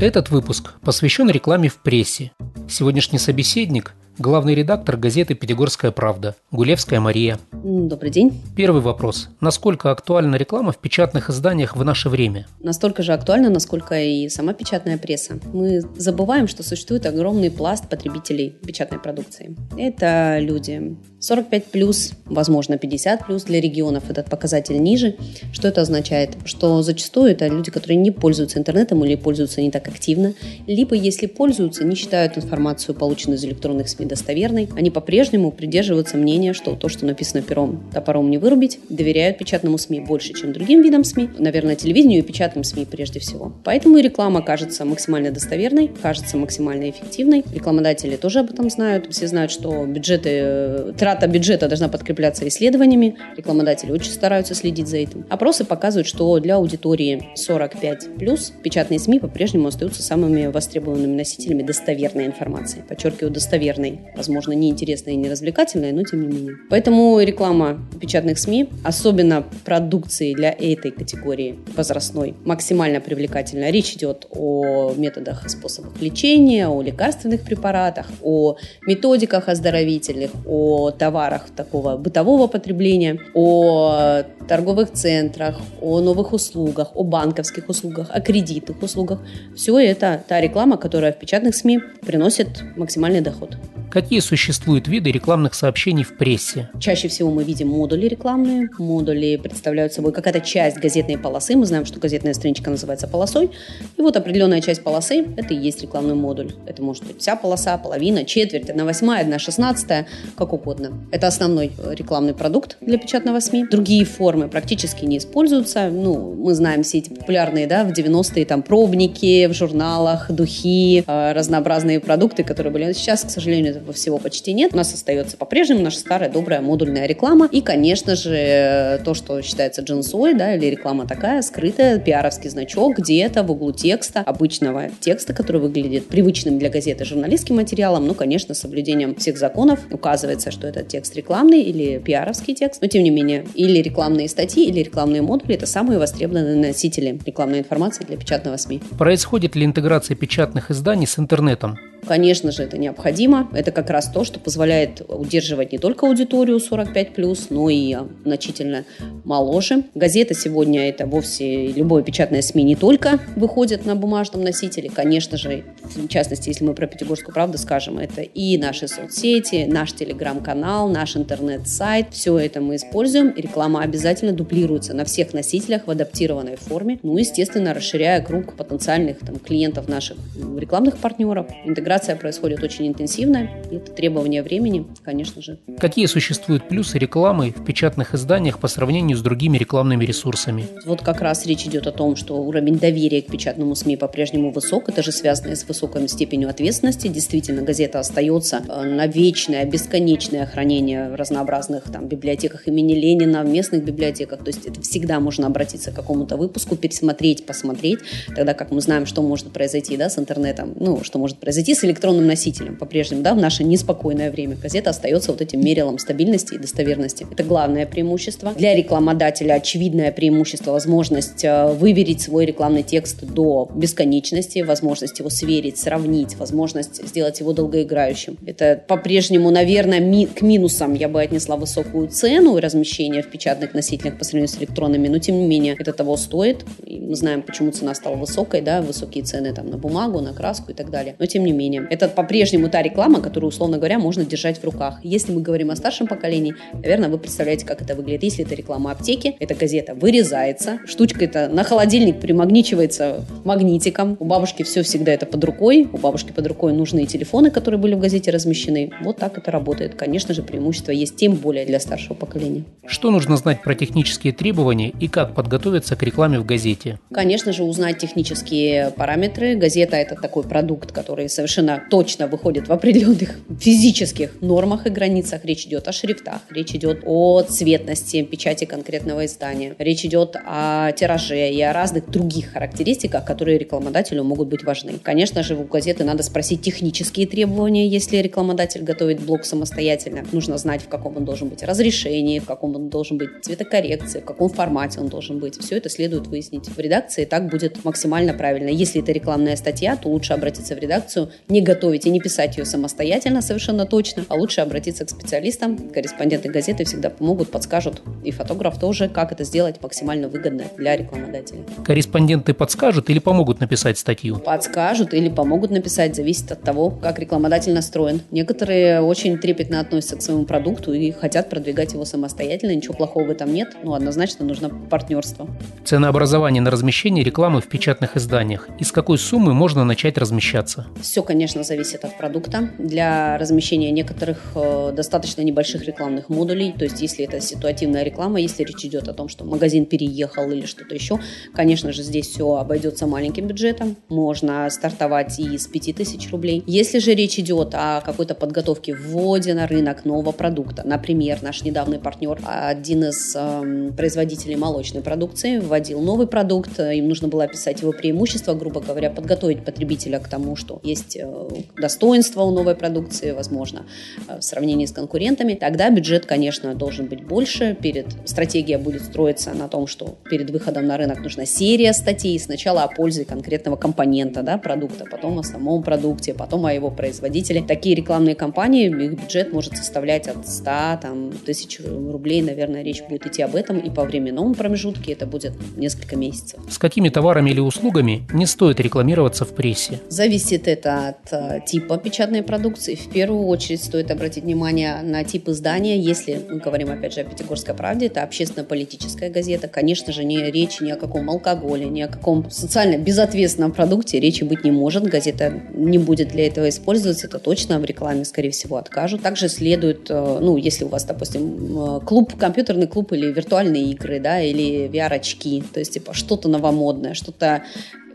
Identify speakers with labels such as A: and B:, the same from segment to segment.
A: Этот выпуск посвящен рекламе в прессе. Сегодняшний собеседник – главный редактор газеты «Пятигорская правда» Гулевская Мария.
B: Добрый день.
A: Первый вопрос. Насколько актуальна реклама в печатных изданиях в наше время?
B: Настолько же актуальна, насколько и сама печатная пресса. Мы забываем, что существует огромный пласт потребителей печатной продукции. Это люди 45 плюс, возможно 50 плюс для регионов этот показатель ниже. Что это означает? Что зачастую это люди, которые не пользуются интернетом или пользуются не так активно, либо если пользуются, не считают информацию, полученную из электронных СМИ, недостоверной, они по-прежнему придерживаются мнения, что то, что написано пером, топором не вырубить, доверяют печатному СМИ больше, чем другим видам СМИ, наверное, телевидению и печатным СМИ прежде всего. Поэтому и реклама кажется максимально достоверной, кажется максимально эффективной. Рекламодатели тоже об этом знают. Все знают, что бюджеты, э, трата бюджета должна подкрепляться исследованиями. Рекламодатели очень стараются следить за этим. Опросы показывают, что для аудитории 45+, печатные СМИ по-прежнему остаются самыми востребованными носителями достоверной информации. Подчеркиваю, достоверной возможно, неинтересная и не развлекательная, но тем не менее. Поэтому реклама печатных СМИ, особенно продукции для этой категории возрастной, максимально привлекательна. Речь идет о методах и способах лечения, о лекарственных препаратах, о методиках оздоровительных, о товарах такого бытового потребления, о торговых центрах, о новых услугах, о банковских услугах, о кредитных услугах. Все это та реклама, которая в печатных СМИ приносит максимальный доход.
A: Какие существуют виды рекламных сообщений в прессе?
B: Чаще всего мы видим модули рекламные. Модули представляют собой какая-то часть газетной полосы. Мы знаем, что газетная страничка называется полосой. И вот определенная часть полосы – это и есть рекламный модуль. Это может быть вся полоса, половина, четверть, одна восьмая, одна шестнадцатая, как угодно. Это основной рекламный продукт для печатного СМИ. Другие формы практически не используются. Ну, мы знаем все эти популярные, да, в 90-е там пробники в журналах, духи, э, разнообразные продукты, которые были. Сейчас, к сожалению, этого всего почти нет. У нас остается по-прежнему наша старая добрая модульная реклама. И, конечно же, то, что считается джинсой, да, или реклама такая, скрытая, пиаровский значок где-то в углу текста, обычного текста, который выглядит привычным для газеты журналистским материалом, ну, конечно, соблюдением всех законов указывается, что это текст рекламный или пиаровский текст, но тем не менее, или рекламные статьи, или рекламные модули – это самые востребованные носители рекламной информации для печатного СМИ.
A: Происходит ли интеграция печатных изданий с интернетом?
B: Конечно же, это необходимо. Это как раз то, что позволяет удерживать не только аудиторию 45+, но и значительно моложе. Газета сегодня это вовсе любое печатное СМИ не только выходит на бумажном носителе. Конечно же, в частности, если мы про Пятигорскую правду скажем, это и наши соцсети, наш телеграм-канал, наш интернет-сайт. Все это мы используем. И реклама обязательно дублируется на всех носителях в адаптированной форме. Ну, естественно, расширяя круг потенциальных там, клиентов наших рекламных партнеров. Интеграция Миграция происходит очень интенсивно, это требование времени, конечно же.
A: Какие существуют плюсы рекламы в печатных изданиях по сравнению с другими рекламными ресурсами?
B: Вот как раз речь идет о том, что уровень доверия к печатному СМИ по-прежнему высок, это же связано с высокой степенью ответственности. Действительно, газета остается э, на вечное, бесконечное хранение в разнообразных там, библиотеках имени Ленина, в местных библиотеках. То есть это всегда можно обратиться к какому-то выпуску, пересмотреть, посмотреть, тогда как мы знаем, что может произойти да, с интернетом, ну, что может произойти с электронным носителем по-прежнему, да, в наше неспокойное время. Газета остается вот этим мерилом стабильности и достоверности. Это главное преимущество. Для рекламодателя очевидное преимущество, возможность э, выверить свой рекламный текст до бесконечности, возможность его сверить, сравнить, возможность сделать его долгоиграющим. Это по-прежнему, наверное, ми- к минусам я бы отнесла высокую цену размещения в печатных носителях по сравнению с электронными, но тем не менее это того стоит. И мы знаем, почему цена стала высокой, да, высокие цены там на бумагу, на краску и так далее. Но тем не менее поколением. Это по-прежнему та реклама, которую, условно говоря, можно держать в руках. Если мы говорим о старшем поколении, наверное, вы представляете, как это выглядит. Если это реклама аптеки, эта газета вырезается, штучка это на холодильник примагничивается магнитиком. У бабушки все всегда это под рукой. У бабушки под рукой нужные телефоны, которые были в газете размещены. Вот так это работает. Конечно же, преимущество есть тем более для старшего поколения.
A: Что нужно знать про технические требования и как подготовиться к рекламе в газете?
B: Конечно же, узнать технические параметры. Газета – это такой продукт, который совершенно совершенно точно выходит в определенных физических нормах и границах. Речь идет о шрифтах, речь идет о цветности печати конкретного издания, речь идет о тираже и о разных других характеристиках, которые рекламодателю могут быть важны. Конечно же, у газеты надо спросить технические требования, если рекламодатель готовит блог самостоятельно. Нужно знать, в каком он должен быть разрешении, в каком он должен быть цветокоррекции, в каком формате он должен быть. Все это следует выяснить в редакции, так будет максимально правильно. Если это рекламная статья, то лучше обратиться в редакцию, не готовить и не писать ее самостоятельно совершенно точно, а лучше обратиться к специалистам. Корреспонденты газеты всегда помогут, подскажут. И фотограф тоже, как это сделать максимально выгодно для рекламодателя.
A: Корреспонденты подскажут или помогут написать статью?
B: Подскажут или помогут написать, зависит от того, как рекламодатель настроен. Некоторые очень трепетно относятся к своему продукту и хотят продвигать его самостоятельно, ничего плохого в этом нет, но однозначно нужно партнерство.
A: Ценообразование на размещение рекламы в печатных изданиях. И с какой суммы можно начать размещаться?
B: Все, конечно, зависит от продукта. Для размещения некоторых э, достаточно небольших рекламных модулей, то есть если это ситуативная реклама, если речь идет о том, что магазин переехал или что-то еще, конечно же, здесь все обойдется маленьким бюджетом. Можно стартовать и с 5000 рублей. Если же речь идет о какой-то подготовке, вводе на рынок нового продукта, например, наш недавний партнер, один из э, производителей молочной продукции, вводил новый продукт, им нужно было описать его преимущества, грубо говоря, подготовить потребителя к тому, что есть э, достоинства у новой продукции, возможно, э, в сравнении с конкурентами, тогда бюджет, конечно, должен быть больше. Перед стратегия будет строиться на том, что перед выходом на рынок нужна серия статей, сначала о пользе конкретного компонента да, продукта, потом о самом продукте, потом о его производителе. Такие рекламные кампании, их бюджет может составлять от 100 там, тысяч рублей, наверное, речь будет идти об этом, и по временному промежутке это будет несколько месяцев.
A: С какими товарами или услугами не стоит рекламироваться в прессе?
B: Зависит это от э, типа печатной продукции. В первую очередь стоит обратить внимание на тип издания. Если мы говорим, опять же, о Пятигорской правде, это общественно-политическая газета. Конечно же, не речь ни о каком алкоголе, ни о каком социально безответственном продукте речи быть не может. Газета не будет для этого использоваться, это точно в рекламе, скорее всего, откажут. Также следует, э, ну, если у вас, допустим, э, клуб, компьютерный клуб или виртуальные игры, да, или VR-очки, то есть, типа, что-то новомодное, что-то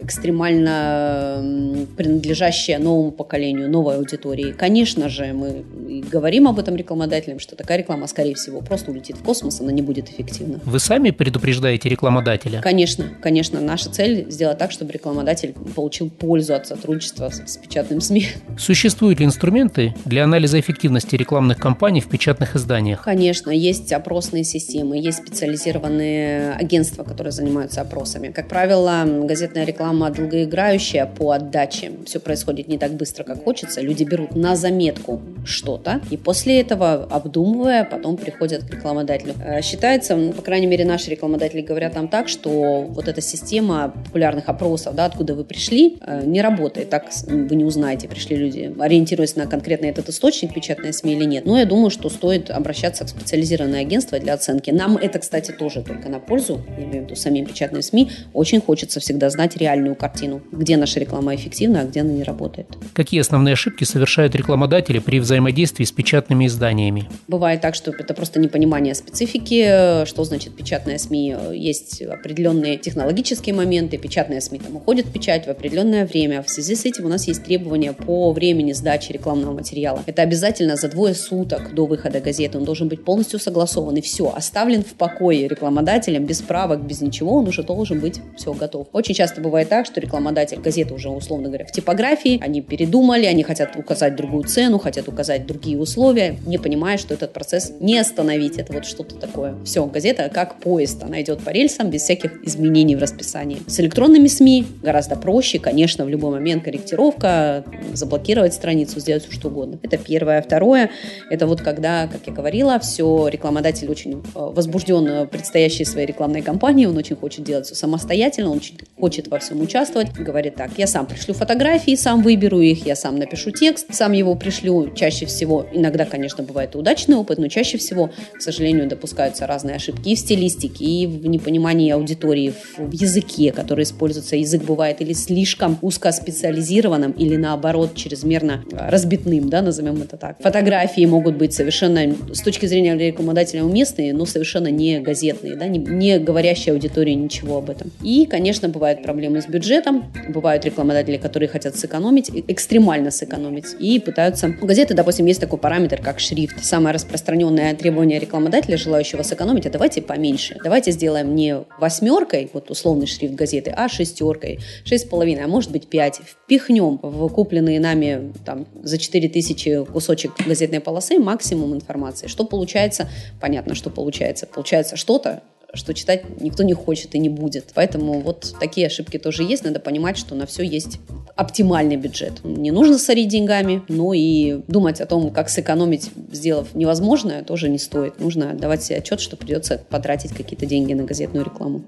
B: экстремально принадлежащая новому поколению, новой аудитории. Конечно же, мы говорим об этом рекламодателям, что такая реклама, скорее всего, просто улетит в космос, она не будет эффективна.
A: Вы сами предупреждаете рекламодателя?
B: Конечно, конечно. Наша цель сделать так, чтобы рекламодатель получил пользу от сотрудничества с, с печатным СМИ.
A: Существуют ли инструменты для анализа эффективности рекламных кампаний в печатных изданиях?
B: Конечно, есть опросные системы, есть специализированные агентства, которые занимаются опросами. Как правило, газетная реклама реклама долгоиграющая по отдаче. Все происходит не так быстро, как хочется. Люди берут на заметку что-то, и после этого, обдумывая, потом приходят к рекламодателю. Э, считается, по крайней мере, наши рекламодатели говорят нам так, что вот эта система популярных опросов, да, откуда вы пришли, э, не работает. Так вы не узнаете, пришли люди, ориентируясь на конкретно этот источник, печатной СМИ или нет. Но я думаю, что стоит обращаться к специализированное агентство для оценки. Нам это, кстати, тоже только на пользу, я имею в виду самим печатным СМИ. Очень хочется всегда знать реально реальную картину, где наша реклама эффективна, а где она не работает.
A: Какие основные ошибки совершают рекламодатели при взаимодействии с печатными изданиями?
B: Бывает так, что это просто непонимание специфики, что значит печатная СМИ. Есть определенные технологические моменты, печатная СМИ там уходит в печать в определенное время. В связи с этим у нас есть требования по времени сдачи рекламного материала. Это обязательно за двое суток до выхода газеты. Он должен быть полностью согласован и все, оставлен в покое рекламодателем, без правок, без ничего, он уже должен быть все готов. Очень часто бывает так, что рекламодатель газеты уже, условно говоря, в типографии, они передумали, они хотят указать другую цену, хотят указать другие условия, не понимая, что этот процесс не остановить. Это вот что-то такое. Все, газета как поезд, она идет по рельсам без всяких изменений в расписании. С электронными СМИ гораздо проще, конечно, в любой момент корректировка, заблокировать страницу, сделать все что угодно. Это первое. Второе, это вот когда, как я говорила, все, рекламодатель очень э, возбужден предстоящей своей рекламной кампании, он очень хочет делать все самостоятельно, он очень хочет во всем участвовать, говорит так, я сам пришлю фотографии, сам выберу их, я сам напишу текст, сам его пришлю. Чаще всего, иногда, конечно, бывает удачный опыт, но чаще всего, к сожалению, допускаются разные ошибки и в стилистике, и в непонимании аудитории, в языке, который используется. Язык бывает или слишком узкоспециализированным, или наоборот, чрезмерно разбитным, да, назовем это так. Фотографии могут быть совершенно, с точки зрения рекламодателя, уместные, но совершенно не газетные, да, не, не говорящие аудитории ничего об этом. И, конечно, бывают проблемы с бюджетом. Бывают рекламодатели, которые хотят сэкономить, экстремально сэкономить, и пытаются... У газеты, допустим, есть такой параметр, как шрифт. Самое распространенное требование рекламодателя, желающего сэкономить, а давайте поменьше. Давайте сделаем не восьмеркой, вот условный шрифт газеты, а шестеркой, шесть с половиной, а может быть пять. Впихнем в купленные нами там за 4 тысячи кусочек газетной полосы максимум информации. Что получается? Понятно, что получается. Получается что-то, что читать никто не хочет и не будет. Поэтому вот такие ошибки тоже есть. Надо понимать, что на все есть оптимальный бюджет. Не нужно сорить деньгами, но и думать о том, как сэкономить, сделав невозможное, тоже не стоит. Нужно давать себе отчет, что придется потратить какие-то деньги на газетную рекламу.